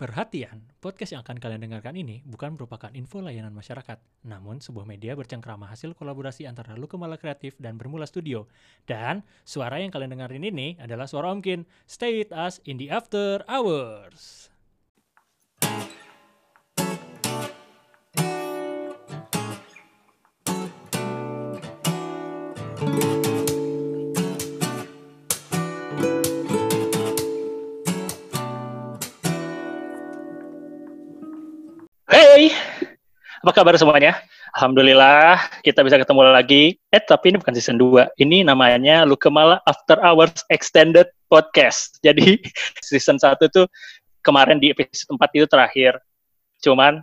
Perhatian, podcast yang akan kalian dengarkan ini bukan merupakan info layanan masyarakat, namun sebuah media bercengkrama hasil kolaborasi antara Lukemala Kreatif dan Bermula Studio. Dan suara yang kalian dengarin ini adalah suara Omkin. Stay with us in the after hours. Apa kabar semuanya? Alhamdulillah kita bisa ketemu lagi. Eh tapi ini bukan season 2. Ini namanya Lukemala After Hours Extended Podcast. Jadi season 1 tuh kemarin di episode 4 itu terakhir. Cuman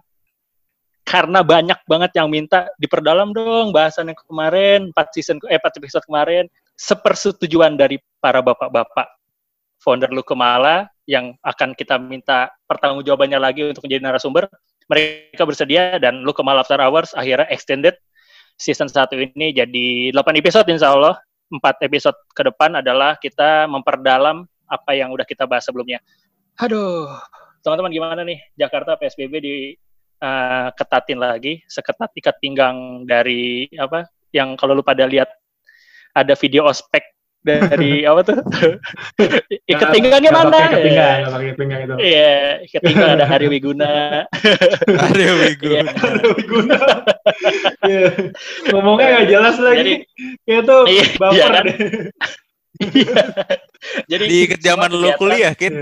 karena banyak banget yang minta diperdalam dong bahasan yang kemarin 4 season eh 4 episode kemarin sepersetujuan dari para bapak-bapak founder Lukemala yang akan kita minta pertanggungjawabannya lagi untuk menjadi narasumber mereka bersedia dan Lu Kemal After Hours akhirnya extended season 1 ini jadi 8 episode insya Allah. 4 episode ke depan adalah kita memperdalam apa yang udah kita bahas sebelumnya. Aduh, teman-teman gimana nih Jakarta PSBB di uh, ketatin lagi, seketat ikat pinggang dari apa yang kalau lu pada lihat ada video ospek dari apa tuh? ikat pinggangnya mana? Ikat pinggang, ya. pakai pinggang itu. Iya, ikat pinggang ada Hari Wiguna. Hari Wiguna. Hari Wiguna. Iya. Ngomongnya nggak jelas lagi. Jadi, Kayak tuh iya, baper iya kan? deh. Iya. Jadi Di zaman lu kegiatan- kuliah, Kit.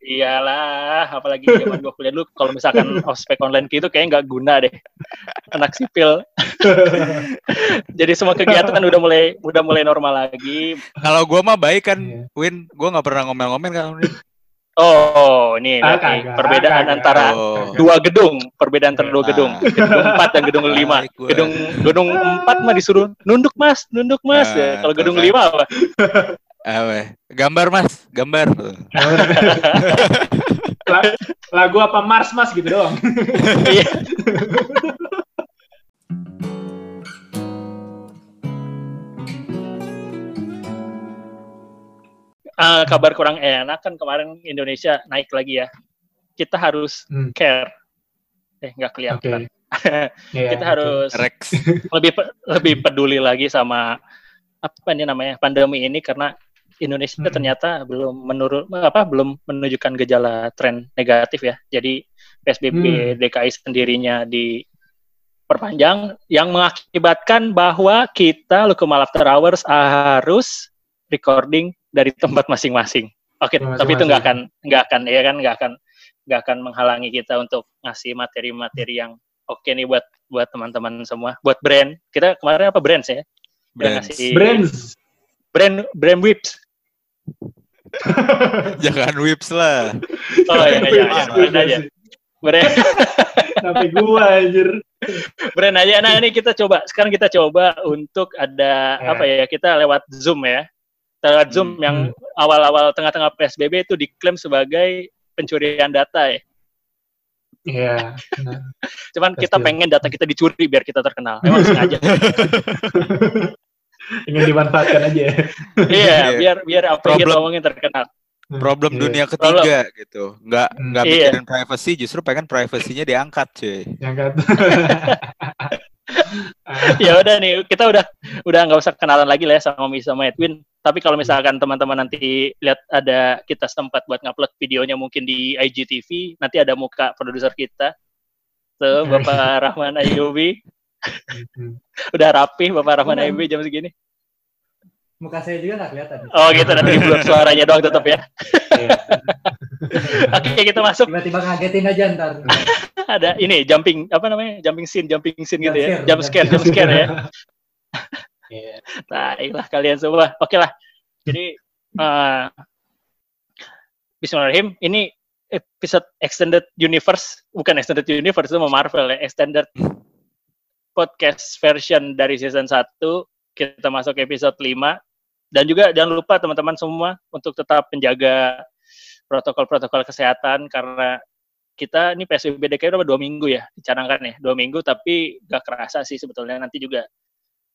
Iya. Iyalah, apalagi zaman gue kuliah dulu kalau misalkan ospek online gitu kayak nggak guna deh. Anak sipil. Jadi semua kegiatan udah mulai udah mulai normal lagi. Kalau gua mah baik kan, Iya. Win. Gua nggak pernah ngomel-ngomel kan. Oh, ini Ah, kagak, perbedaan kagak. antara Oh. dua gedung, perbedaan antara dua Ah. gedung, gedung 4 dan gedung 5. Baik gua. Gedung gedung 4 mah disuruh nunduk Mas, nunduk Mas. Ah, Ya, Kalau gedung kan. 5 apa? Awe. Gambar mas, gambar. La- Lagu apa Mars Mas gitu doang. Iya. Ah, kabar kurang enak kan kemarin Indonesia naik lagi ya. Kita harus Hmm. care. Eh nggak kelihatan. Iya, Kita oke. harus Rex. lebih pe- lebih peduli lagi sama apa ini namanya pandemi ini karena Indonesia Mm-mm. ternyata belum menurun apa belum menunjukkan gejala tren negatif ya. Jadi PSBB DKI sendirinya diperpanjang yang mengakibatkan bahwa kita Lukumal After Hours harus recording dari tempat masing-masing. Oke, Tempat tapi itu nggak akan nggak akan ya kan nggak akan nggak akan menghalangi kita untuk ngasih materi-materi yang oke nih buat buat teman-teman semua, buat brand. Kita kemarin apa brand ya? Kita Brands. ngasih Brands. brand brand whips. Jangan whips lah. Oh iya iya, iya, brand aja. Brand Sampai gua anjir. brand aja. Nah, ini kita coba sekarang kita coba untuk ada Ya. apa ya? Kita lewat Zoom ya. Kita lewat Zoom Hmm. yang awal-awal tengah-tengah PSBB itu diklaim sebagai pencurian data ya. Iya. Nah, Cuman kita Pasti. pengen data kita dicuri biar kita terkenal. Emang sengaja. Ingin dimanfaatkan aja. ya. iya, Iya. biar biar apa yang kita Problem. omongin terkenal. Problem Iya. dunia ketiga gitu. Nggak Hmm. nggak Iya. mikirin privacy, justru pengen privasinya diangkat, cuy. Yang kan. ya udah nih kita udah udah nggak usah kenalan lagi lah ya sama Misa sama Edwin tapi kalau misalkan teman-teman nanti lihat ada kita sempat buat ngupload videonya mungkin di IGTV nanti ada muka produser kita tuh Bapak Rahman Ayubi udah rapi Bapak Rahman Ayubi jam segini Muka saya juga nggak kelihatan. oh gitu nanti belum suaranya doang tetap ya Iya. oke kita masuk Tiba-tiba ngagetin aja ntar. ada ini jumping apa namanya jumping scene jumping scene gitu ya Jump jump scare jump scare ya Iya. Nah, lah kalian semua. Oke lah. Jadi eh Bismillahirrahmanirrahim. Ini episode extended universe, bukan extended universe itu sama Marvel ya, extended podcast version dari season 1. Kita masuk episode 5 dan juga jangan lupa teman-teman semua untuk tetap menjaga protokol-protokol kesehatan karena kita ini PSBB DKI udah dua minggu ya dicanangkan ya dua minggu tapi gak kerasa sih sebetulnya nanti juga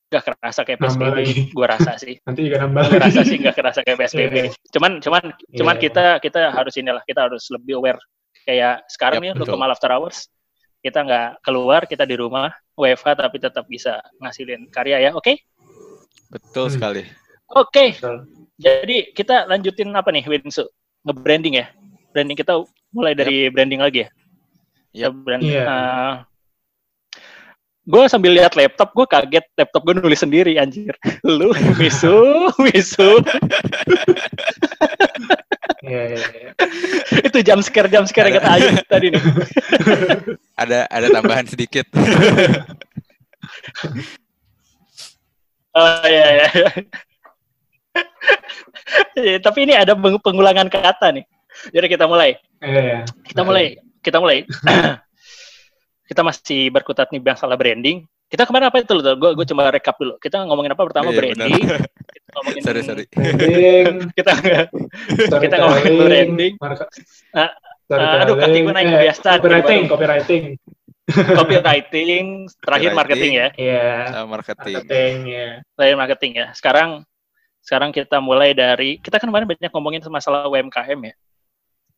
gak kerasa kayak PSBB lagi. gua rasa sih Nanti juga nambah Gua rasa sih nggak kerasa kayak PSBB. Iya. Cuman cuman cuman Iya. kita kita harus inilah kita harus lebih aware Kayak sekarang nih lu betul. ke After Hours, kita nggak keluar, kita di rumah, WFH tapi tetap bisa ngasilin karya ya. Oke? Betul Hmm. sekali. Oke. Betul. Jadi kita lanjutin apa nih, Winsu? Nge-branding ya? Branding kita mulai dari branding lagi ya? Yap. Branding. Iya. gue sambil lihat laptop, gue kaget laptop gue nulis sendiri anjir. Lu, Wisu, Wisu. Iya, iya, iya. Itu jam scare, jam scare yang kata Ayu tadi nih. Ada ada tambahan sedikit. Oh iya, iya. iya. Ya, tapi ini ada peng- pengulangan kata nih. Jadi kita mulai. Iya, iya. Kita mulai. Kita mulai. kita masih berkutat nih masalah branding. Kita kemarin apa itu loh? Gue gue coba recap dulu. Kita ngomongin apa pertama iya, branding. Kita ngomongin sorry sorry. Branding, Kita Kita ngomongin branding. market- Ah, storytelling, aduh, kaki gua naik eh, kebiasaan. Copywriting, copywriting. copywriting, terakhir marketing ya. Iya, Sama marketing. marketing, ya. Terakhir marketing ya. Sekarang sekarang kita mulai dari kita kan kemarin banyak ngomongin masalah UMKM ya.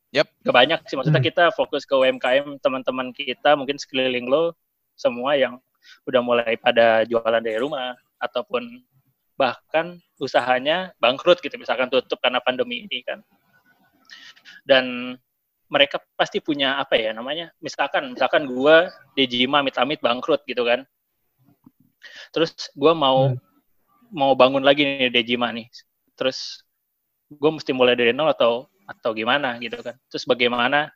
Yap. Gak banyak sih maksudnya Hmm. kita fokus ke UMKM teman-teman kita mungkin sekeliling lo semua yang udah mulai pada jualan dari rumah ataupun bahkan usahanya bangkrut gitu misalkan tutup karena pandemi ini kan. Dan mereka pasti punya apa ya namanya misalkan misalkan gua Dejima amit-amit bangkrut gitu kan. Terus gua mau Hmm. mau bangun lagi nih Dejima nih. Terus gue mesti mulai dari nol atau atau gimana gitu kan. Terus bagaimana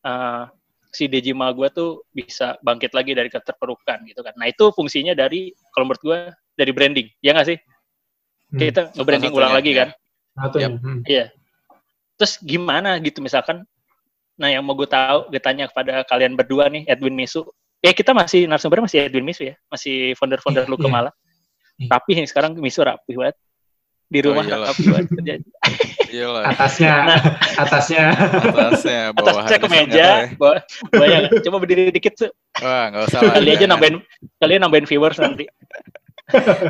uh, si Dejima gue tuh bisa bangkit lagi dari keterpurukan gitu kan. Nah itu fungsinya dari kalau menurut gue dari branding, ya nggak sih? Hmm. Kita ulang lagi ya. kan. Satu Yap. nih, hmm. Iya. Terus gimana gitu misalkan? Nah yang mau gue tahu, gue tanya kepada kalian berdua nih, Edwin Misu. Ya kita masih narasumber masih Edwin Misu ya, masih founder-founder Iya, lu. Malah. Iya. Rapi nih sekarang Misu rapi banget. Di Oh, rumah iyalah. rapi banget. kerja. Iyalah. Atasnya, atasnya. Atasnya bawahan. Atasnya ke meja, bawa, bayang. Coba berdiri dikit tuh. Wah, nggak usah. Kali aja jangan. nambahin, kalian nambahin viewers nanti.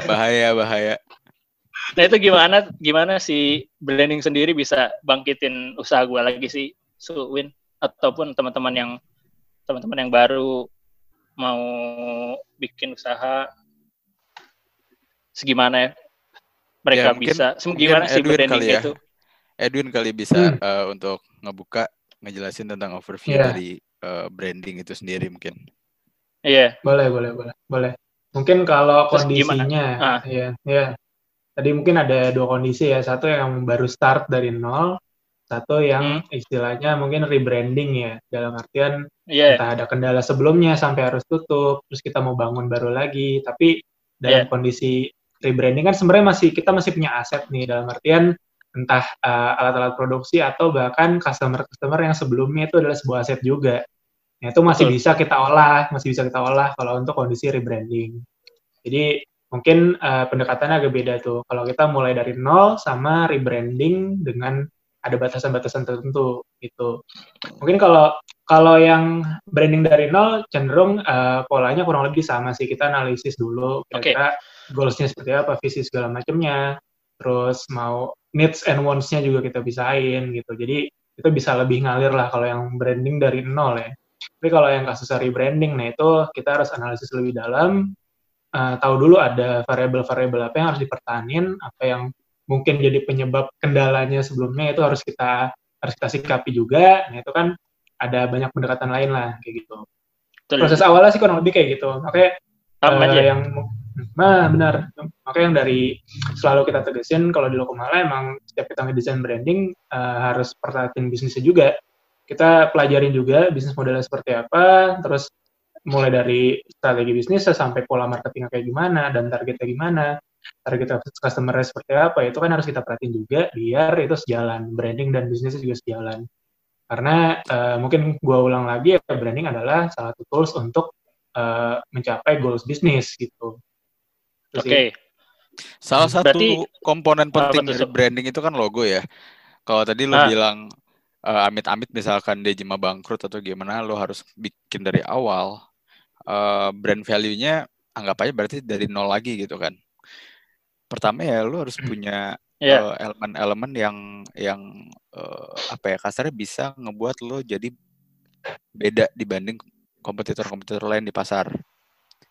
Bahaya, bahaya. Nah itu gimana, gimana si branding sendiri bisa bangkitin usaha gue lagi sih, Suwin ataupun teman-teman yang teman-teman yang baru mau bikin usaha segimana ya mereka Ya, mungkin- bisa gimana mungkin sih Edwin branding kali ya. itu Edwin kali bisa Hmm. eh, untuk ngebuka ngejelasin tentang overview Iya. dari eh, branding itu sendiri mungkin. iya Boleh, boleh, boleh, boleh. Mungkin kalau Terus kondisinya, Ah. ya, ya. Tadi mungkin ada dua kondisi ya. Satu yang baru start dari nol, satu yang Hmm. istilahnya mungkin rebranding ya. Dalam artian iya entah ada kendala sebelumnya sampai harus tutup, terus kita mau bangun baru lagi. Tapi dalam Iya. kondisi rebranding kan sebenarnya masih kita masih punya aset nih. Dalam artian entah uh, alat-alat produksi atau bahkan customer-customer yang sebelumnya itu adalah sebuah aset juga. Nah, itu masih Betul. bisa kita olah, masih bisa kita olah kalau untuk kondisi rebranding. Jadi mungkin uh, pendekatannya agak beda tuh. Kalau kita mulai dari nol sama rebranding dengan ada batasan-batasan tertentu gitu. Mungkin kalau kalau yang branding dari nol cenderung uh, polanya kurang lebih sama sih. Kita analisis dulu kira-kira goals-nya seperti apa, visi segala macamnya. Terus mau needs and wants-nya juga kita pisahin gitu. Jadi itu bisa lebih ngalir lah kalau yang branding dari nol ya. Tapi kalau yang kasus rebranding, nah itu kita harus analisis lebih dalam, uh, tahu dulu ada variabel-variabel apa yang harus dipertahanin, apa yang mungkin jadi penyebab kendalanya sebelumnya itu harus kita harus kita sikapi juga. Nah itu kan ada banyak pendekatan lain lah kayak gitu. betul. Proses awalnya sih kurang lebih kayak gitu. Oke, sama eh, aja yang nah benar. Makanya yang dari selalu kita tegesin kalau di Lokomala emang setiap kita ngedesain branding eh, harus perhatiin bisnisnya juga. Kita pelajarin juga bisnis modelnya seperti apa, terus mulai dari strategi bisnisnya sampai pola marketingnya kayak gimana dan targetnya gimana, target customer seperti apa, itu kan harus kita perhatiin juga biar itu sejalan, branding dan bisnisnya juga sejalan. Karena eh, mungkin gua ulang lagi ya branding adalah salah satu tools untuk eh, mencapai goals bisnis gitu. Itu oke sih. Salah satu Berarti- komponen penting dari branding itu kan logo ya. Kalau tadi lu Ah. bilang eh, amit-amit misalkan Dejima bangkrut atau gimana, lu harus bikin dari awal. Eh, brand value-nya anggap aja berarti dari nol lagi gitu kan. Pertama ya lu harus punya Iya. eh, elemen-elemen yang yang eh, apa ya kasarnya bisa ngebuat lo jadi beda dibanding kompetitor-kompetitor lain di pasar.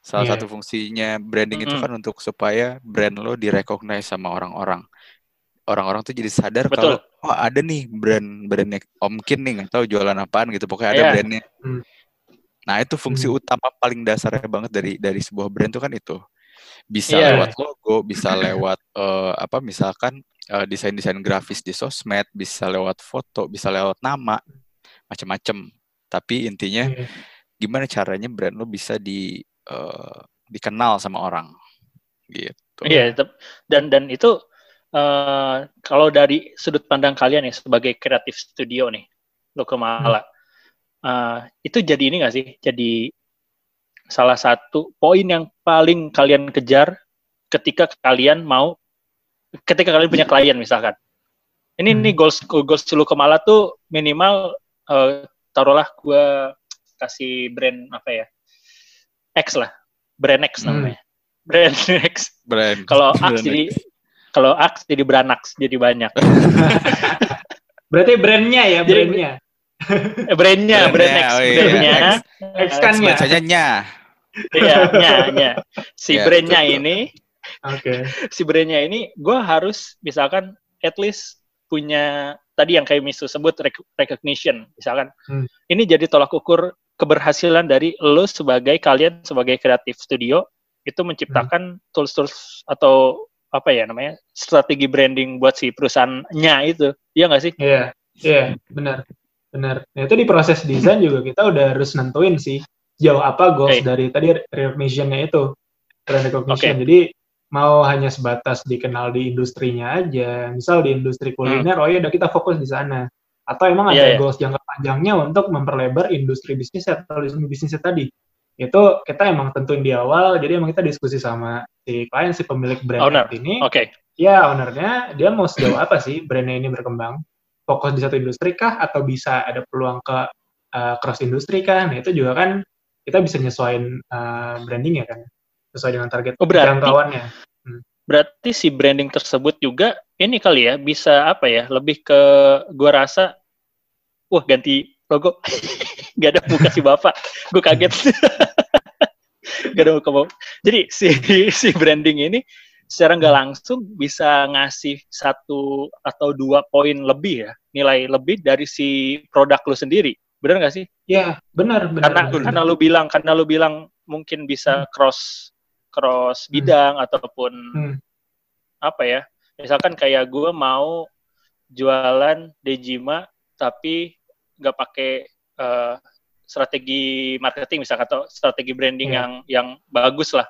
Salah Iya. satu fungsinya branding itu Mm-mm. kan untuk supaya brand lo direcognize sama orang-orang. Orang-orang tuh jadi sadar Betul. kalau oh ada nih brand brandnya Om Kin nih nggak tahu jualan apaan gitu pokoknya ada Iya. brandnya. Hmm. Nah itu fungsi Hmm. utama paling dasarnya banget dari dari sebuah brand tuh kan itu bisa Iya. lewat logo, bisa lewat eh, apa misalkan eh, desain-desain grafis di sosmed, bisa lewat foto, bisa lewat nama, macam-macam. Tapi intinya Iya. gimana caranya brand lo bisa di eh, dikenal sama orang gitu. Iya, tep- dan dan itu eh, kalau dari sudut pandang kalian ya sebagai kreatif studio nih, lo Kemala, eh, itu jadi ini nggak sih? Jadi salah satu poin yang paling kalian kejar ketika kalian mau, ketika kalian punya klien misalkan. Ini Hmm. nih goals goals lo Kemala tuh minimal eh, taruhlah gue kasih brand apa ya? X lah, brand X Hmm. namanya. Brand X. Brand. Kalau Axe jadi kalau Axe jadi Branax jadi banyak. Berarti brandnya ya, Jadi- brandnya. Eh, brandnya, brand Brandnya, X, oh iya, brandnya. X. Kan ya. Bacanya nya. Iya, nya, nya. Si Ya, brandnya ini, Oke. si brandnya ini, gue harus misalkan at least punya tadi yang kayak Misu sebut rec- recognition, misalkan. Hmm. Ini jadi tolak ukur keberhasilan dari lo sebagai kalian sebagai kreatif studio itu menciptakan tools-tools atau apa ya namanya strategi branding buat si perusahaannya itu, iya nggak sih? Iya, iya, benar. Benar. Nah, itu di proses desain juga kita udah harus nentuin sih jauh apa goals Oke. dari tadi recognition-nya itu. Brand recognition. Oke. Jadi mau hanya sebatas dikenal di industrinya aja. Misal di industri kuliner, oh ya udah kita fokus di sana. Atau emang Hmm. Iya, ada iya. goals jangka panjangnya untuk memperlebar industri bisnis atau bisnisnya tadi. Itu kita emang tentuin di awal, jadi emang kita diskusi sama si klien, si pemilik brand Owner. ini Oke, ya ownernya dia mau sejauh apa sih brandnya ini berkembang fokus di satu industri kah? Atau bisa ada peluang ke uh, cross industri kah? Nah itu juga kan kita bisa nyesuaiin uh, branding ya kan? Sesuai dengan target Oh, berarti- jangkauannya. Berarti si branding tersebut juga ini kali ya bisa apa ya lebih ke gua rasa wah ganti logo. Gak ada muka si bapak. Gue kaget. Gak ada muka bapak. Jadi si si branding ini secara nggak langsung bisa ngasih satu atau dua poin lebih ya nilai lebih dari si produk lu sendiri benar nggak sih ya benar benar karena benar. karena lu bilang karena lu bilang mungkin bisa cross cross bidang ataupun Hmm. apa ya misalkan kayak gue mau jualan Dejima tapi nggak pakai eh, strategi marketing misalkan atau strategi branding Iya. yang yang bagus lah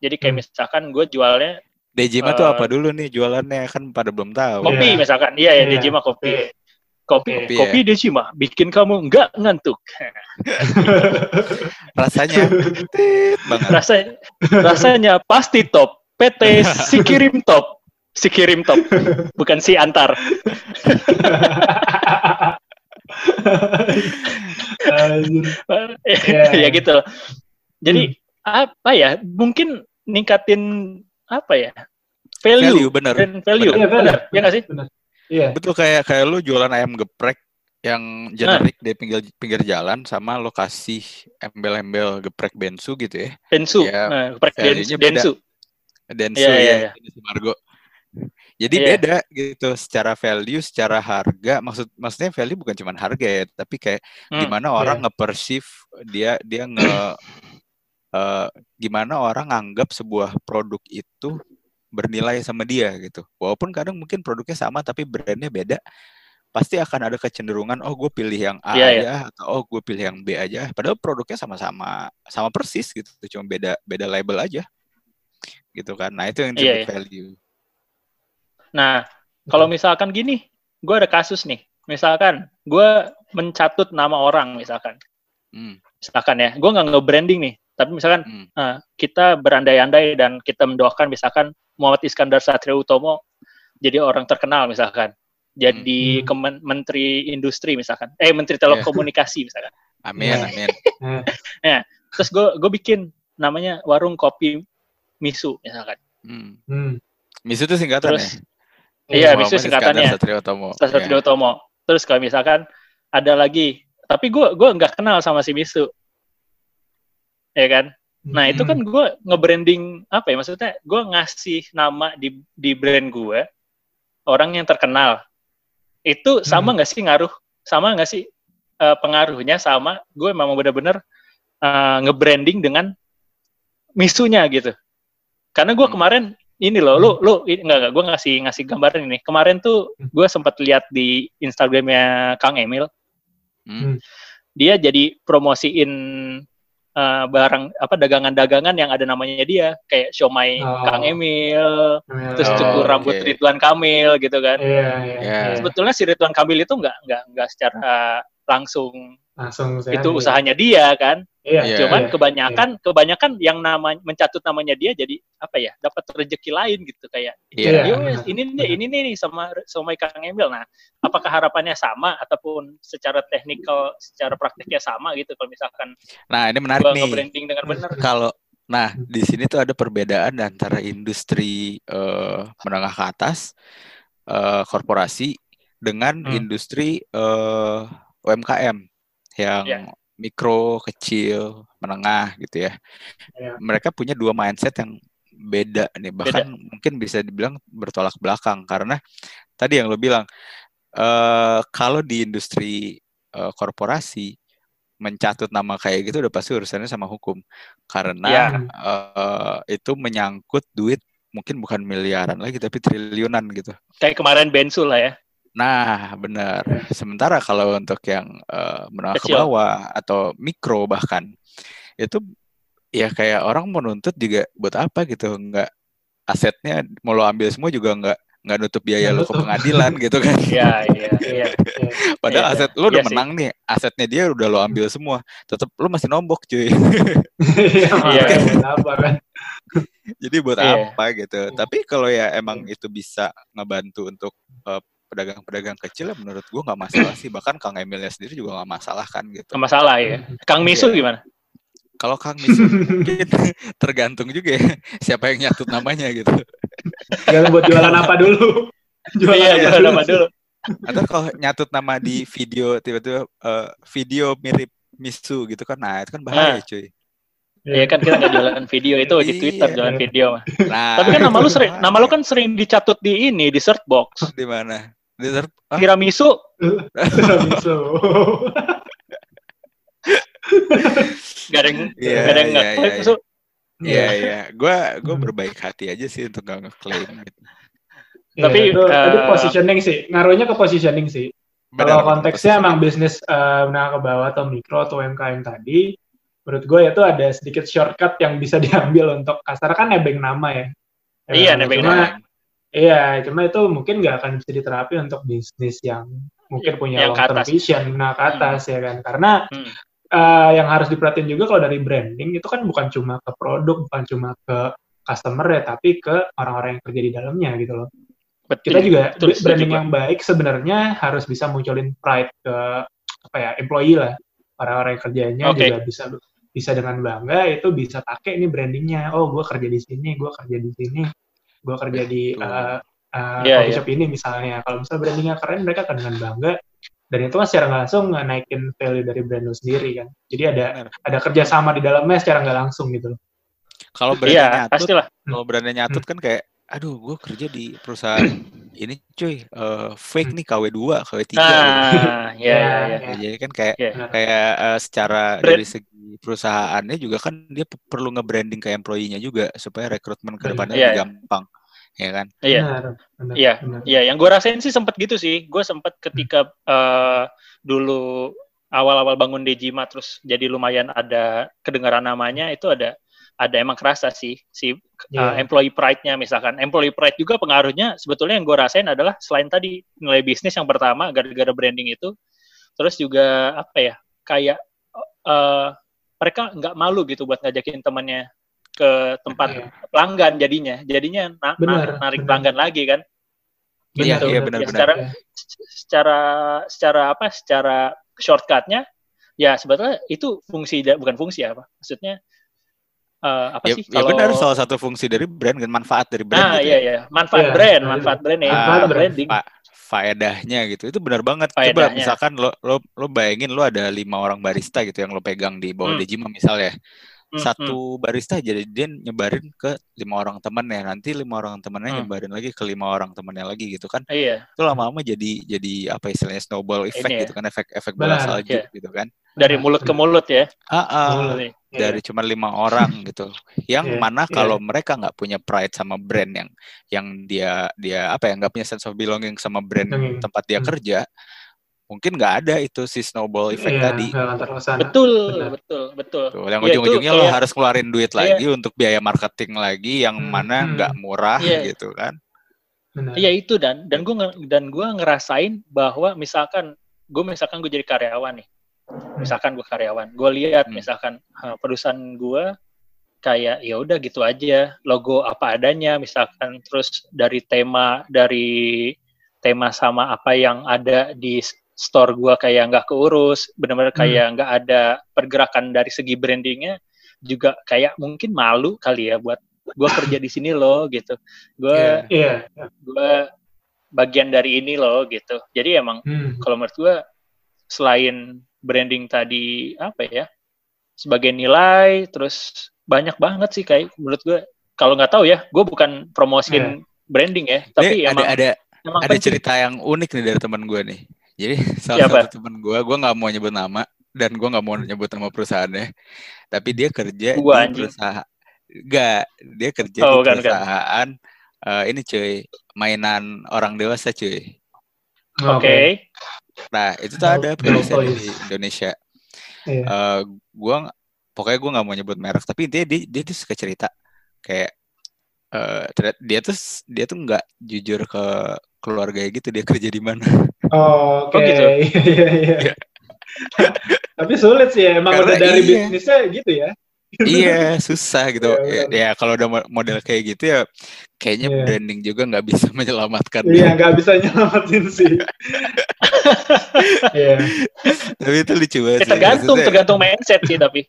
jadi kayak Hmm. misalkan gue jualnya Dejima tuh Eh, apa dulu nih jualannya kan pada belum tahu. kopi Iya. misalkan iya ya Iya. Dejima kopi kopi Kopi, kopi Dejima bikin kamu nggak ngantuk Rasanya banget. rasanya rasanya pasti top PT si kirim top si kirim top bukan si antar. Iya. ya gitu loh. jadi apa ya mungkin ningkatin apa ya Value value, bener. brand value Iya, value. benar ya nggak sih Iya. Betul kayak kayak lu jualan ayam geprek yang generik di pinggir pinggir jalan sama lokasi embel-embel geprek bensu gitu ya. Densu Iya, nah, geprek Densu, beda. Densu. Iya, iya, ya, iya. Densu Margo. Jadi Iya. beda gitu secara value, secara harga. Maksud maksudnya value bukan cuma harga ya, tapi kayak Hmm, gimana orang nge-perceive dia dia nge eh, gimana orang anggap sebuah produk itu bernilai sama dia gitu. Walaupun kadang mungkin produknya sama tapi brandnya beda, pasti akan ada kecenderungan oh gue pilih yang A Iya, iya. aja atau oh gue pilih yang B aja. Padahal produknya sama-sama sama persis gitu, cuma beda beda label aja gitu kan. Nah itu yang Iya, disebut iya. value. nah kalau misalkan gini gue ada kasus nih misalkan gue mencatut nama orang misalkan Hmm, misalkan ya gue nggak nge-branding nih tapi misalkan hmm, eh, kita berandai-andai dan kita mendoakan misalkan Muhammad Iskandar Satrio Utomo jadi orang terkenal misalkan jadi Hmm. kemen- menteri industri misalkan eh menteri telekomunikasi misalkan Amin, Iya. amin. terus gue gue bikin namanya warung kopi misu misalkan Hmm. Hmm. Misu itu singkatan terus ya. iya misu Muhammad singkatannya Satrio Utomo. Satrio Ya. Utomo terus kalau misalkan ada lagi tapi gue gue nggak kenal sama si Misu ya kan? Nah itu kan gue nge-branding apa ya maksudnya gue ngasih nama di di brand gue orang yang terkenal. Itu sama nggak sih ngaruh? Sama nggak sih eh, pengaruhnya sama gue memang benar-benar eh, nge-branding dengan misunya gitu. Karena gue Hmm. kemarin ini loh lu lu ini, enggak enggak gue ngasih ngasih gambaran ini. Kemarin tuh gue sempat lihat di Instagramnya Kang Emil. Hmm. dia jadi promosiin eh, barang apa dagangan-dagangan yang ada namanya dia kayak Siomay Oh. Kang Emil terus Oh, cukur oke. rambut Ridwan Kamil gitu kan Iya, iya, Ya. iya. sebetulnya si Ridwan Kamil itu nggak nggak nggak secara langsung Langsung saya itu ambil. usahanya dia kan Iya, Iya. cuman iya. kebanyakan kebanyakan yang nama mencatut namanya dia jadi apa ya dapat rezeki lain gitu kayak Iya. Iya, "Yo, benar, ini nih ini nih sama sama Kang Emil nah apakah harapannya sama ataupun secara teknikal secara praktiknya sama gitu kalau misalkan Nah, ini menarik nih. nge-branding dengan benar Kalau nah di sini tuh ada perbedaan antara industri eh, menengah ke atas eh, korporasi dengan Hmm. industri eh, UMKM yang Iya. Mikro, kecil, menengah gitu ya. Iya. Mereka punya dua mindset yang beda nih, bahkan mungkin bisa dibilang bertolak belakang karena tadi yang lo bilang eh kalau di industri eh, korporasi mencatut nama kayak gitu udah pasti urusannya sama hukum karena Iya. eh, itu menyangkut duit mungkin bukan miliaran lagi tapi triliunan gitu. kayak kemarin Bensul lah ya Nah, benar. Sementara kalau untuk yang eh, menengah ke bawah atau mikro bahkan itu ya kayak orang mau nuntut juga buat apa gitu, nggak asetnya mau lo ambil semua juga nggak nggak nutup biaya lo ke pengadilan gitu kan. iya iya iya Padahal Iya, aset lo udah iya sih. menang nih, asetnya dia udah lo ambil semua, tetap lo masih nombok cuy. Iya, Iya. apa kan? Jadi buat Iya. apa gitu. Tapi kalau ya emang itu bisa ngebantu untuk eh, pedagang-pedagang kecil ya menurut gua nggak masalah sih. Bahkan Kang Emilnya sendiri juga nggak masalah kan gitu. nggak masalah ya Kang Misu Iya. gimana Kalau Kang Misu mungkin tergantung juga ya siapa yang nyatut namanya gitu. Jangan buat jualan apa dulu? Jualan iya apa jualan apa dulu Atau kalau nyatut nama di video tiba-tiba eh, video mirip Misu gitu kan, nah itu kan bahaya cuy. Iya kan kita nggak jualan video itu di Iya. Twitter jualan video mah. Nah, Tapi kan nama lu sering, nama lu kan sering dicatut di ini di search box. di mana? Ter- ah, Tiramisu, Tiramisu. gak ada yang, Iya, gak ada yang iya, iya. Iya iya, gue gue Hmm. berbaik hati aja sih untuk gak ngeklaim gitu. Tapi, Iya, itu, itu eh, positioning sih. Ngaruhnya ke positioning sih. Benar, Kalau konteksnya posisi. emang bisnis eh, menengah ke bawah atau mikro atau UMKM tadi, menurut gue itu ada sedikit shortcut yang bisa diambil untuk kasar kan nebeng nama ya. Iya, nebeng nama. Iya, cuma itu mungkin nggak akan bisa diterapi untuk bisnis yang mungkin punya Yang long term vision, nah ke atas ya kan. Karena Hmm. eh, yang harus diperhatiin juga kalau dari branding itu kan bukan cuma ke produk, bukan cuma ke customer ya, tapi ke orang-orang yang kerja di dalamnya gitu loh Betul. kita juga betul, branding gua. yang baik sebenarnya harus bisa munculin pride ke apa ya employee lah orang-orang yang kerjanya Oke. juga bisa bisa dengan bangga itu bisa pakai nih brandingnya oh gue kerja di sini gue kerja di sini gue kerja di uh, uh, Iya, coffee iya. shop ini misalnya kalau misalnya brandingnya keren mereka akan dengan bangga dan itu kan secara nggak langsung naikin value dari brand lo sendiri kan jadi ada Benar. ada kerjasama di dalamnya secara nggak langsung gitu loh Kalau brandnya Iya, nyatut, pastilah. kalau brandnya nyatut kan kayak, aduh, gue kerja di perusahaan ini cuy, eh, fake nih KW2, KW3 gitu. Nah, iya, iya, iya. Ya, Jadi kan kayak Iya. benar. kayak eh, secara Brand- dari segi perusahaannya juga kan dia pe- perlu nge-branding ke employee-nya juga supaya rekrutmen ke Iya. depannya Iya, lebih iya. gampang. Ya kan? Iya. Benar, benar, Iya. Iya, yang gue rasain sih sempet gitu sih. Gue sempet ketika eh, dulu awal-awal bangun Dejima terus jadi lumayan ada kedengaran namanya itu ada ada emang kerasa sih si uh, Iya. employee pride-nya misalkan. Employee pride juga pengaruhnya sebetulnya yang gue rasain adalah selain tadi nilai bisnis yang pertama gara-gara branding itu, terus juga apa ya kayak uh, mereka nggak malu gitu buat ngajakin temannya ke tempat Iya. pelanggan jadinya, jadinya na- Benar, na- narik benar. pelanggan lagi kan. Iya, Gitu. iya Ya, benar-benar. secara Iya. secara secara apa? Secara shortcutnya ya sebetulnya itu fungsi bukan fungsi apa? Maksudnya eh, apa Ya, sih? ya benar salah satu fungsi dari brand kan manfaat dari brand Nah, gitu. iya ya. iya, manfaat Iya, brand, iya. manfaat brand ya, Ah, manfaat benar. branding. Pak, faedahnya gitu. Itu benar banget. Coba Faedahnya. misalkan lo lo lo bayangin lo ada lima orang barista gitu yang lo pegang di bawah Hmm. Dejima misalnya. Hmm, Satu barista jadi dia nyebarin ke lima orang temannya. Nanti lima orang temannya Hmm. nyebarin lagi ke lima orang temannya lagi gitu kan. hmm. Iya, Itu lama-lama jadi jadi apa istilahnya snowball effect Ini ya. gitu kan efek efek bola salju iya. gitu kan. dari mulut ke mulut ya. Ah, ah, Mulut. Iya. dari cuma lima orang gitu. Yang Iya, mana iya. kalau mereka nggak punya pride sama brand yang yang dia dia apa ya nggak punya sense of belonging sama brand Belonging. tempat dia Hmm. kerja, mungkin nggak ada itu si snowball effect Iya, tadi. nggak akan terlaksana. Betul, Benar. betul, betul. Tuh, yang itu ujung-ujungnya lo kayak- harus keluarin duit lagi untuk biaya marketing lagi yang Hmm, mana hmm. nggak murah Iya. gitu kan. Benar. Iya itu dan dan gue dan gua ngerasain bahwa misalkan gue misalkan gue jadi karyawan nih, misalkan gue karyawan, gue lihat Hmm. misalkan eh, perusahaan gue kayak ya udah gitu aja logo apa adanya misalkan terus dari tema dari tema sama apa yang ada di store gua kayak nggak keurus benar-benar Hmm. kayak nggak ada pergerakan dari segi brandingnya juga kayak mungkin malu kali ya buat gua kerja di sini loh gitu gua Iya. gua bagian dari ini loh gitu jadi emang Hmm. kalau menurut gua selain branding tadi apa ya sebagai nilai terus banyak banget sih kayak menurut gua kalau nggak tahu ya gue bukan promosiin branding ya tapi Ini ada emang ada emang ada penting. cerita yang unik nih dari teman gue nih. Jadi salah Siapa? satu teman gue, gue nggak mau nyebut nama dan gue nggak mau nyebut nama perusahaannya, tapi dia kerja Gua di anjing. perusahaan, enggak, dia kerja Oh, di bukan, bukan. perusahaan eh, ini cuy, mainan orang dewasa cuy. oke Nah itu tuh ada toys. di Indonesia. Iya. Eh gua pokoknya gue nggak mau nyebut merek, tapi intinya dia, dia tuh suka cerita kayak eh ternyata dia tuh dia tuh nggak jujur ke keluarganya gitu dia kerja di mana. Oh, Oke. Oh, gitu? Iya, iya, iya. Tapi sulit sih ya. Emang Karena udah dari iya. bisnisnya gitu ya. iya susah gitu Iya, ya, ya kalau udah mo- model kayak gitu ya kayaknya Iya. branding juga nggak bisa menyelamatkan Iya, nggak bisa nyelamatin sih. Iya. tapi itu lucu banget Ya, sih. tergantung Maksudnya- tergantung mindset sih tapi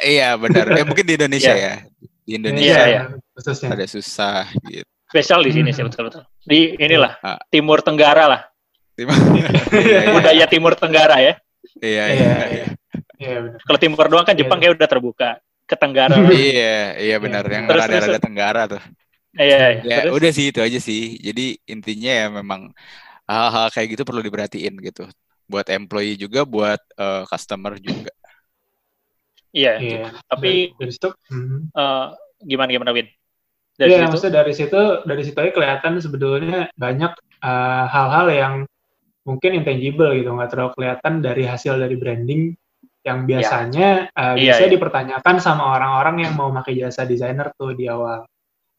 iya benar ya mungkin di Indonesia Iya. ya di Indonesia Iya, iya. Khususnya. ada susah gitu spesial di sini Hmm. sih betul betul di inilah Ah. Timur Tenggara lah Iya, iya, budaya Timur Tenggara ya iya, Iya, iya, iya. Iya, kalau Timur doang kan Jepang Iya. kayak udah terbuka ke Tenggara iya, iya benar yang Terus, rada-rada terus. tenggara tuh. iya iya. Ya Terus? udah sih itu aja sih. Jadi intinya ya memang hal-hal kayak gitu perlu diperhatiin gitu. Buat employee juga, buat eh, customer juga. iya Iya. Tapi- dari, situ, hmm. Eh, gimana gimana Win dari Iya, situ maksudnya dari situ dari situ aja kelihatan sebetulnya banyak eh, hal-hal yang mungkin intangible gitu, nggak terlalu kelihatan dari hasil dari branding yang biasanya eh, Iya, bisa iya. dipertanyakan sama orang-orang yang mau pakai jasa desainer tuh di awal.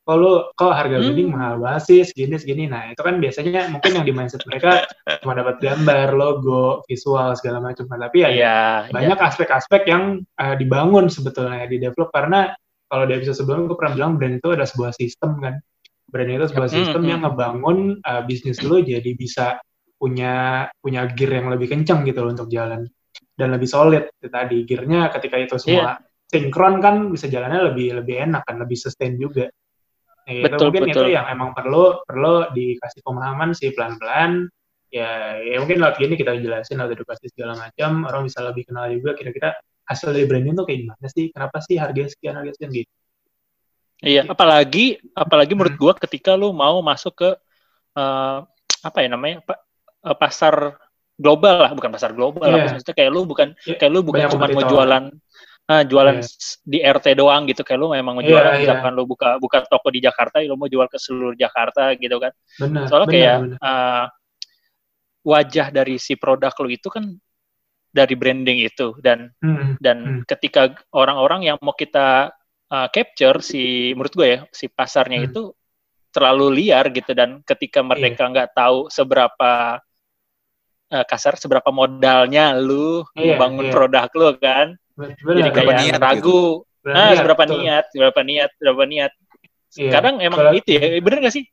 Kok lu kok harga Hmm. branding mahal banget sih segini segini. Nah, itu kan biasanya mungkin yang di mindset mereka cuma dapat gambar, logo, visual segala macam. Nah, tapi ya iya iya. banyak aspek-aspek yang eh, dibangun sebetulnya di develop karena kalau di episode sebelumnya gue pernah bilang brand itu ada sebuah sistem kan brand itu sebuah sistem hmm. yang ngebangun eh, bisnis lo jadi bisa punya punya gear yang lebih kencang gitu loh untuk jalan dan lebih solid itu tadi gearnya ketika itu semua Iya. sinkron kan bisa jalannya lebih lebih enak kan lebih sustain juga Nah, itu Betul, mungkin betul. itu yang emang perlu perlu dikasih pemahaman sih pelan-pelan. Ya, ya mungkin lewat gini kita jelasin lewat edukasi segala macam orang bisa lebih kenal juga kira-kira hasil dari branding tuh kayak gimana sih? Kenapa sih harga sekian harga sekian gitu. Iya, apalagi apalagi Hmm. menurut gua ketika lu mau masuk ke eh, apa ya namanya pa- eh, pasar global lah, bukan pasar global lah, Iya. maksudnya kayak lu bukan Iya, kayak lu bukan banyak cuma mau jualan ah, jualan s- di RT doang gitu, kayak lu memang mau Iya, jualan iya. misalkan lu buka buka toko di Jakarta, lu mau jual ke seluruh Jakarta gitu kan. benar Soalnya benar, kayak benar. eh, wajah dari si produk lu itu kan dari branding itu dan Hmm, dan Hmm. ketika orang-orang yang mau kita uh, capture si menurut gue ya si pasarnya Hmm. itu terlalu liar gitu dan ketika Iya. mereka nggak tahu seberapa uh, kasar seberapa modalnya lu Iya, bangun iya. produk lu kan benar jadi Berapa kayak niat ragu Benar, ah iya, seberapa betul. niat seberapa niat seberapa niat. Iya. kadang emang Kalau- itu ya. Bener gak sih?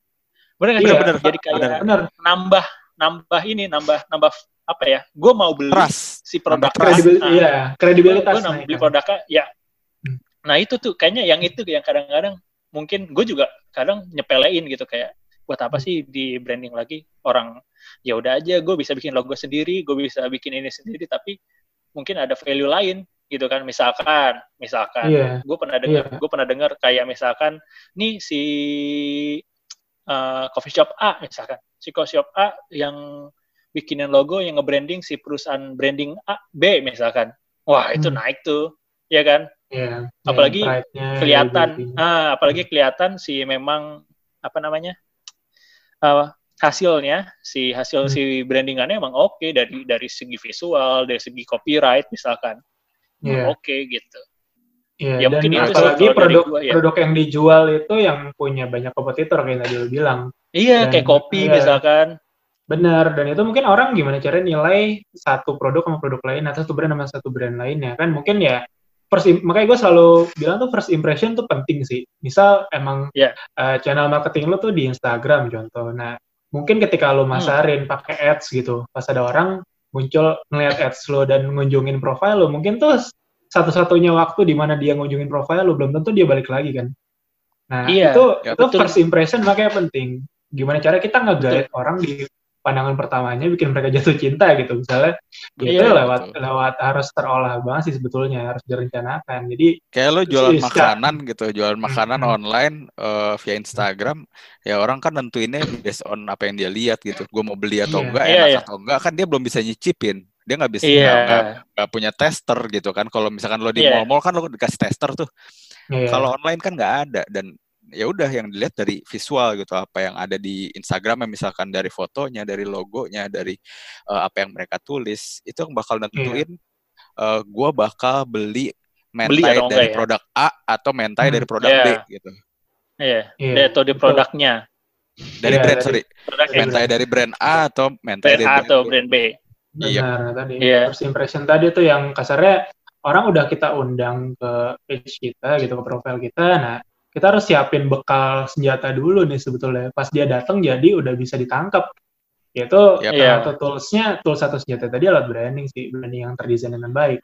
Bener gak sih? Iya, bener jadi kayak bener. benar nambah nambah ini nambah nambah apa ya? Gue mau beli Trust. si produk kredibil Nah, iya kredibilitas gue naik beli kan. produknya ya. Hmm. nah itu tuh kayaknya yang itu yang kadang-kadang mungkin gue juga kadang nyepelein gitu kayak buat apa sih di branding lagi? Orang ya udah aja gue bisa bikin logo sendiri gue bisa bikin ini sendiri tapi mungkin ada value lain gitu kan misalkan misalkan Iya. gue pernah dengar Iya. gue pernah dengar kayak misalkan nih si uh, coffee shop A misalkan si coffee shop A yang bikinin logo yang nge-branding si perusahaan branding A B misalkan wah itu Hmm. naik tuh ya kan Iya. Apalagi pride-nya, kelihatan liability-nya. ah, apalagi kelihatan si memang apa namanya uh, hasilnya si hasil Hmm. si brandingannya emang oke dari dari segi visual dari segi copyright misalkan Iya. emang oke gitu Iya, Ya, dan mungkin itu apalagi produk gua, ya. produk yang dijual itu yang punya banyak kompetitor kayak tadi lo bilang. iya Dan- kayak kopi iya. misalkan Benar, dan itu mungkin orang gimana cara nilai satu produk sama produk lain atau satu brand sama satu brand lainnya kan mungkin ya first makanya gue selalu bilang tuh first impression tuh penting sih. Misal emang Iya. eh, channel marketing lo tuh di Instagram contoh. Nah, mungkin ketika lo Hmm. masarin pakai ads gitu, pas ada orang muncul ngeliat ads lo dan ngunjungin profile lo, mungkin tuh satu-satunya waktu di mana dia ngunjungin profile lo belum tentu dia balik lagi kan. Nah, Iya, itu ya, itu betul. first impression makanya penting. Gimana cara kita nge-guide orang di pandangan pertamanya bikin mereka jatuh cinta gitu misalnya Iya, itu lewat betul. lewat harus terolah banget sih sebetulnya harus direncanakan jadi Kayak lo jualan Bisa. makanan gitu, jualan makanan Hmm. online eh, via Instagram, ya orang kan nentuinnya based on apa yang dia lihat gitu. Gue mau beli atau Iya. enggak, Iya, enak iya. atau enggak, kan dia belum bisa nyicipin. Dia nggak bisa, iya nggak punya tester gitu kan. Kalau misalkan lo di Iya. mall-mall kan lo dikasih tester tuh. ya, Kalau online kan nggak ada dan ya udah yang dilihat dari visual gitu apa yang ada di Instagram misalkan dari fotonya, dari logonya, dari eh, apa yang mereka tulis itu yang bakal nentuin eh, gua bakal beli Beli mentai enggak dari ya? produk A atau mentai Hmm, dari produk iya. B gitu. iya Iya, Dia atau di produknya Dari Iya, brand dari- sorry, produk mentai dari brand A atau mentai brand dari A atau B. brand B Iya. benar tadi Iya. first impression tadi tuh yang kasarnya orang udah kita undang ke page kita gitu ke profile kita nah kita harus siapin bekal senjata dulu nih sebetulnya pas dia datang jadi udah bisa ditangkap yaitu salah Iya. satu toolsnya tools satu senjata tadi alat branding sih branding yang terdesain dengan baik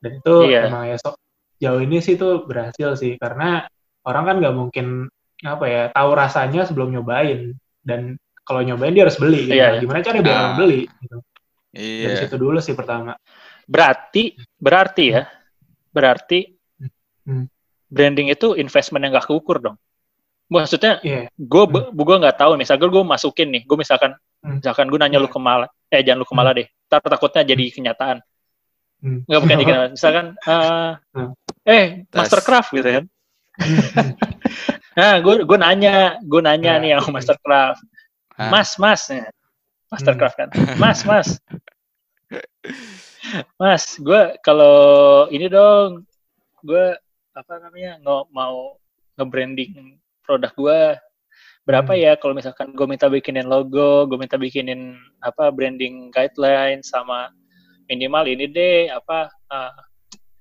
dan itu Iya. emang ya so- jauh ini sih tuh berhasil sih karena orang kan nggak mungkin apa ya tahu rasanya sebelum nyobain dan kalau nyobain dia harus beli gitu. Iya, iya. gimana cara biar Ah. orang beli gitu. dari Iya. situ dulu sih pertama berarti berarti ya berarti Hmm. Branding itu investment yang gak keukur dong maksudnya Iya. gue gue nggak tahu misalkan gue masukin nih gue misalkan Hmm. misalkan gue nanya lu ke Mala eh jangan lu ke Mala deh Ntar takutnya jadi kenyataan Hmm. nggak bukan jadi kenyataan misalkan eh, Hmm. eh Tes. Mastercraft gitu kan nah gue gue nanya gue nanya Nah, nih yang. Mastercraft Ah. mas mas Nah, Mastercraft kan mas mas mas gue kalau ini dong gue apa namanya nggak mau nge-branding produk gue berapa Hmm. ya kalau misalkan gue minta bikinin logo gue minta bikinin apa branding guideline sama minimal ini deh apa uh,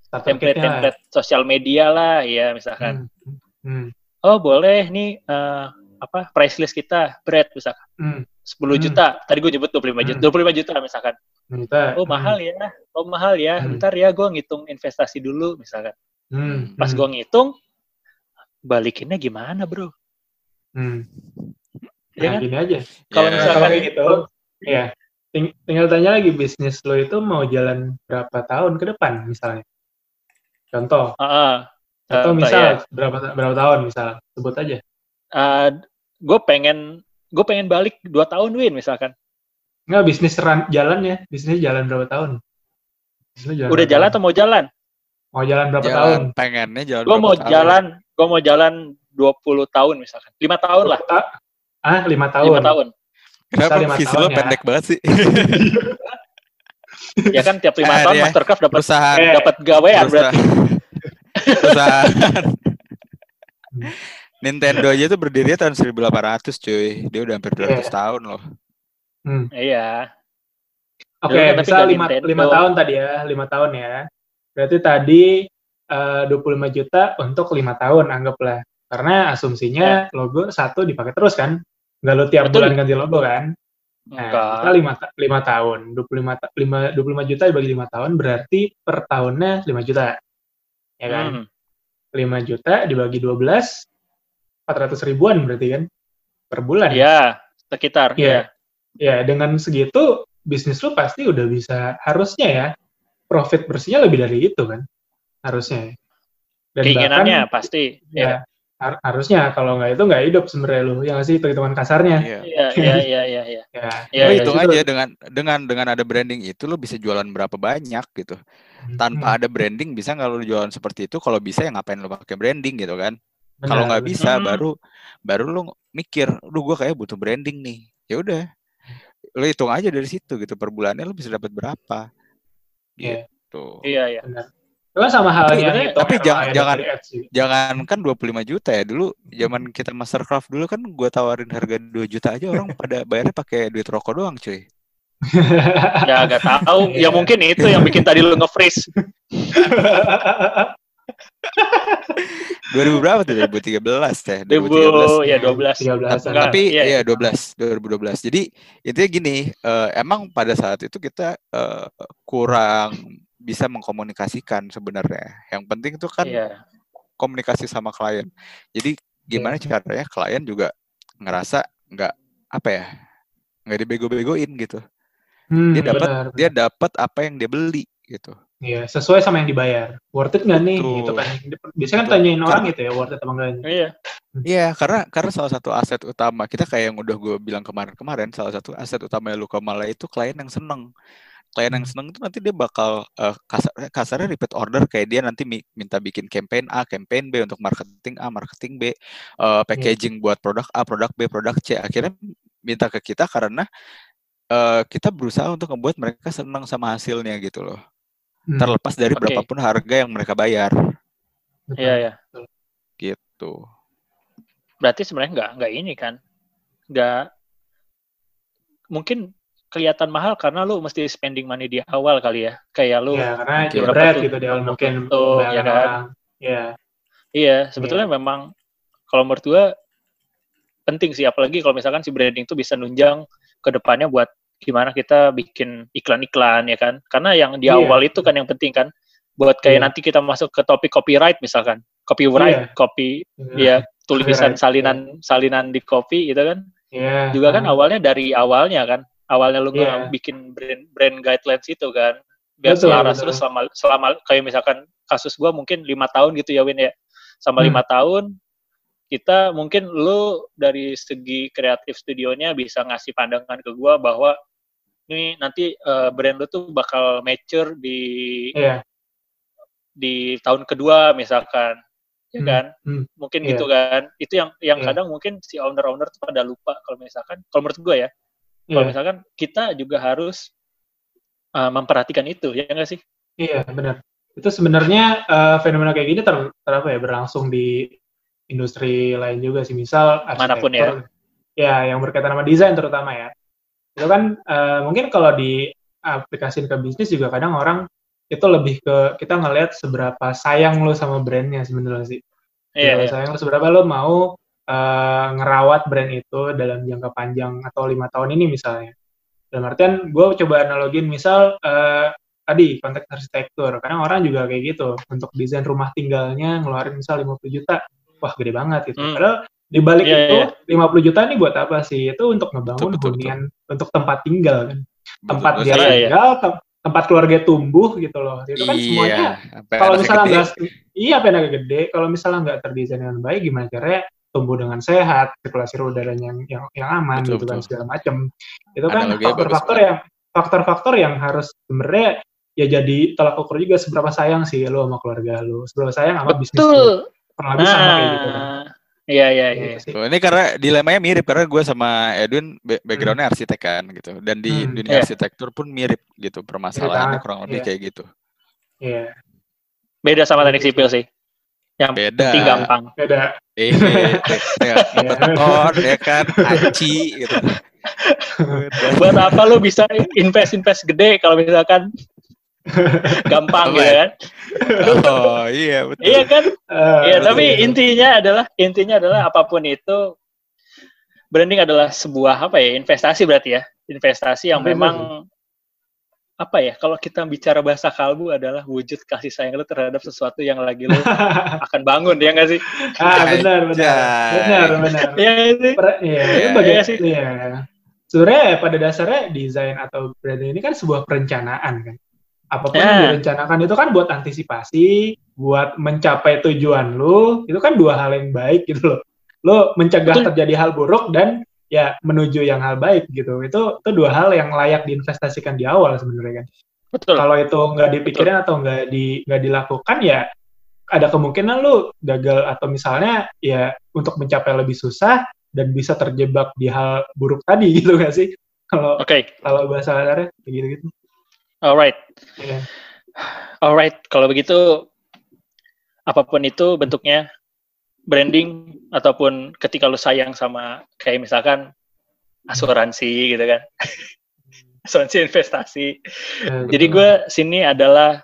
Starter template template sosial media lah ya misalkan Hmm. Hmm. oh boleh nih uh, apa price list kita berat misalkan Hmm. 10 Hmm. juta tadi gue nyebut 25 juta 25 juta misalkan Minta. oh mahal ya oh mahal ya Hmm. bentar ya gue ngitung investasi dulu misalkan Hmm. pas Hmm. gue ngitung balikinnya gimana bro Hmm. ya Nah, kan gini aja. kalau. Nah, misalkan kalau kayak gitu, ya ting- tinggal tanya lagi bisnis lo itu mau jalan berapa tahun ke depan misalnya. Contoh, Heeh. atau Contoh, misal ya. berapa berapa tahun misal, sebut aja. gue pengen gue pengen balik dua tahun win misalkan Enggak bisnis run, jalannya, bisnis jalan berapa tahun? Bisnis jalan udah berapa jalan tahun? atau mau jalan mau jalan berapa tahun? Jalan pengennya jalan gue berapa mau tahun? jalan gue mau jalan 20 tahun misalkan lima tahun lah Ah, lima tahun. lima tahun Kenapa visi tahun lo ya. pendek banget sih? ya kan tiap lima Ah, tahun dia. Mastercraft dapat. Eh, dapat gawean berarti perusahaan. Nintendo aja tuh berdiri tahun 1800 cuy. Dia udah hampir 200 Iya. tahun loh. iya Oke, kan tapi misal lima, lima tahun tadi ya, lima tahun ya. Berarti tadi eh, 25 juta untuk lima tahun, anggaplah. Karena asumsinya logo satu dipakai terus kan? Nggak lo tiap Ya. Betul. bulan ganti logo kan? Nah, kita lima, lima tahun, 25, ta- lima- 25 juta dibagi lima tahun, berarti per tahunnya 5 juta. Ya kan? Hmm. 5 juta dibagi 12, 400 ribuan berarti kan? per bulan. Iya, sekitar. Iya. Iya. Ya, dengan segitu bisnis lu pasti udah bisa harusnya ya profit bersihnya lebih dari itu kan harusnya. Dan Keinginannya bahkan, pasti. ya, Iya. har- harusnya kalau nggak itu nggak hidup sebenarnya lu yang ngasih hitung-hitungan kasarnya. Iya. Iya, iya, iya, iya, iya. Ya, Iya, Lo iya. hitung Itu- aja dengan dengan dengan ada branding itu lo bisa jualan berapa banyak gitu. Tanpa ada branding bisa nggak lo jualan seperti itu? Kalau bisa ya ngapain lo pakai branding gitu kan? Kalau nggak bisa Hmm. baru baru lo mikir, lu gua kayak butuh branding nih. Ya udah. Lo hitung aja dari situ gitu per bulannya lo bisa dapat berapa. Iya. Gitu. Iya, iya. Benar. Kan sama halnya Tapi- tapi jangan- jangan-. Jangan kan 25 juta ya dulu zaman kita Mastercraft dulu kan gua tawarin harga 2 juta aja orang pada bayarnya pakai duit rokok doang cuy. Ya, agak tahu. Iya. Ya mungkin itu yang bikin tadi lu nge-freeze. 2000 berapa tuh? 2013 teh. 2000, 2013. ya 12. 13 Enggak, Tapi iya, iya 12 2012. Jadi intinya gini, eh, emang pada saat itu kita eh, kurang bisa mengkomunikasikan sebenarnya. Yang penting itu kan Iya. komunikasi sama klien. Jadi gimana caranya klien juga ngerasa nggak apa ya nggak dibego-begoin gitu. Hmm, Dia dapat dia dapat apa yang dia beli gitu. Iya, sesuai sama yang dibayar. Worth it nggak nih? Betul. Gitu kan. Biasanya kan tanyain orang gitu ya, worth it apa enggaknya. Iya. Iya, karena karena salah satu aset utama kita kayak yang udah gue bilang kemarin-kemarin, salah satu aset utama Luka Mala itu klien yang seneng. Klien yang Hmm. seneng itu nanti dia bakal eh, kasar, kasarnya repeat order kayak dia nanti mi- minta bikin campaign A, campaign B untuk marketing A, marketing B, eh, packaging buat produk A, produk B, produk C. Akhirnya minta ke kita karena eh, kita berusaha untuk membuat mereka senang sama hasilnya gitu loh. Hmm, Terlepas dari Oke. berapapun harga yang mereka bayar. Iya, iya. gitu. Berarti sebenarnya nggak nggak ini kan? Nggak mungkin kelihatan mahal karena lu mesti spending money di awal kali ya. Kayak lu Ya, karena jebret gitu di awal mungkin Tuh, ya kan? orang. Ya, Iya, sebetulnya memang kalau menurut gua penting sih apalagi kalau misalkan si branding itu bisa nunjang ke depannya buat gimana kita bikin iklan-iklan ya kan. Karena yang di Iya. awal itu kan yang penting kan buat kayak Iya. nanti kita masuk ke topik copyright misalkan. Copyright, copy ya tulisan Copyright, salinan salinan di copy gitu kan. Iya. Juga kan awalnya dari awalnya kan. Awalnya lu Iya. bikin brand brand guidelines itu kan. Biar Betul, selaras betul. terus selama selama kayak misalkan kasus gua mungkin lima tahun gitu ya Win ya. Sama Hmm. lima tahun kita mungkin lu dari segi kreatif studionya bisa ngasih pandangan ke gua bahwa ini nanti eh, brand lu tuh bakal mature di Iya. di tahun kedua misalkan ya Hmm, kan hmm, mungkin iya. gitu kan itu yang yang Iya. kadang mungkin si owner owner tuh pada lupa kalau misalkan kalau menurut gue ya kalau Iya. misalkan kita juga harus uh, memperhatikan itu ya nggak sih Iya, benar. Itu sebenarnya eh, fenomena kayak gini ter, ter apa ya berlangsung di industri lain juga sih. Misal Mana pun arsitektur, ya, yang berkaitan sama desain terutama ya. Itu kan eh, mungkin kalau di aplikasiin ke bisnis juga kadang orang itu lebih ke kita ngelihat seberapa sayang lo sama brandnya sebenarnya sih. Seberapa iya sayang lo, seberapa lo mau eh, ngerawat brand itu dalam jangka panjang atau lima tahun ini misalnya. Dalam artian gue coba analogin misal eh, tadi konteks arsitektur, kadang orang juga kayak gitu untuk desain rumah tinggalnya ngeluarin misal 50 juta, wah gede banget gitu. Hmm. Padahal di balik Iya, itu iya. 50 juta ini buat apa sih? Itu untuk ngebangun Betul, betul, hunian untuk tempat tinggal kan, tempat Betul, dia Iya, iya. tinggal, tem- tempat keluarga tumbuh gitu loh. Itu kan semuanya Iya, sampai kalau misalnya gede. nggak iya pengen gede kalau misalnya nggak terdesain dengan baik gimana caranya tumbuh dengan sehat sirkulasi udaranya yang yang, yang aman Betul, gitu kan betul. segala macam itu kan faktor-faktor yang faktor-faktor yang harus sebenarnya ya jadi tolak ukur juga seberapa sayang sih lo sama keluarga lo seberapa sayang sama bisnis lo betul kurang lebih sama kayak gitu kan nah iya iya iya Gitu. Sih. Tuh, ini karena dilemanya mirip karena gue sama Edwin ba- backgroundnya arsitek kan gitu. Dan di Hmm. dunia Iya. arsitektur pun mirip gitu permasalahannya kurang lebih iya. kayak gitu. Iya, beda sama teknik sipil sih. Yang beda. penting gampang. Beda. Eh ya, beton ya kan? Aci gitu. Buat apa lu bisa invest invest gede kalau misalkan gampang gitu ya? kan oh iya betul iya kan Eh, Iya, betul, tapi betul. intinya adalah intinya adalah apa pun itu branding adalah sebuah apa ya investasi berarti ya investasi yang memang apa ya kalau kita bicara bahasa kalbu adalah wujud kasih sayang lu terhadap sesuatu yang lagi lu akan bangun ya nggak sih ah benar benar benar benar ya sih Iya, Iya, bagian iya sih. Iya. Sebenarnya pada dasarnya desain atau branding ini kan sebuah perencanaan kan. Apa pun yang Ya. direncanakan itu kan buat antisipasi, buat mencapai tujuan lu, itu kan dua hal yang baik gitu loh. Lo mencegah Betul. terjadi hal buruk dan ya menuju yang hal baik gitu. Itu itu dua hal yang layak diinvestasikan di awal sebenarnya kan. betul Kalau itu nggak dipikirin atau nggak di nggak dilakukan ya ada kemungkinan lu gagal atau misalnya ya untuk mencapai lebih susah dan bisa terjebak di hal buruk tadi gitu nggak sih? Kalau oke kalau bahasa kasarnya kayak gitu-gitu. Alright Iya. alright kalau begitu apa pun itu bentuknya branding ataupun ketika lu sayang sama kayak misalkan asuransi gitu kan asuransi investasi Eh, Jadi gue sini adalah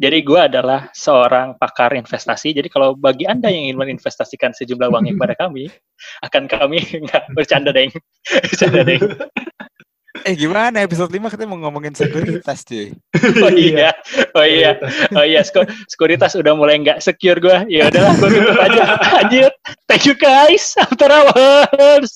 jadi gue adalah seorang pakar investasi. Jadi kalau bagi anda yang ingin menginvestasikan sejumlah uang kepada kami, akan kami nggak bercanda deng, bercanda deng. Eh gimana episode 5 kita mau ngomongin sekuritas cuy. Oh iya, oh iya, oh iya. Sek- Sekuritas udah mulai nggak secure gue. Ya udahlah, gue tutup aja. Lanjut. Thank you guys. After hours.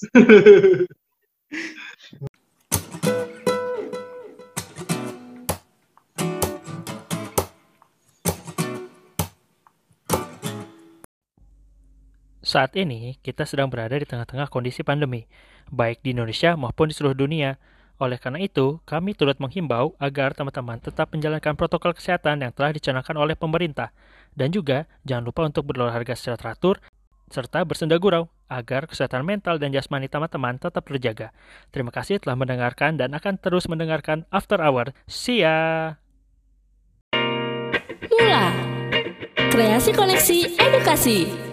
Saat ini, kita sedang berada di tengah-tengah kondisi pandemi, baik di Indonesia maupun di seluruh dunia. Oleh karena itu, kami turut menghimbau agar teman-teman tetap menjalankan protokol kesehatan yang telah dicanangkan oleh pemerintah. Dan juga, jangan lupa untuk berolahraga secara teratur, serta bersenda gurau, agar kesehatan mental dan jasmani teman-teman tetap terjaga. Terima kasih telah mendengarkan dan akan terus mendengarkan After Hour. See ya! Mula Kreasi Koneksi Edukasi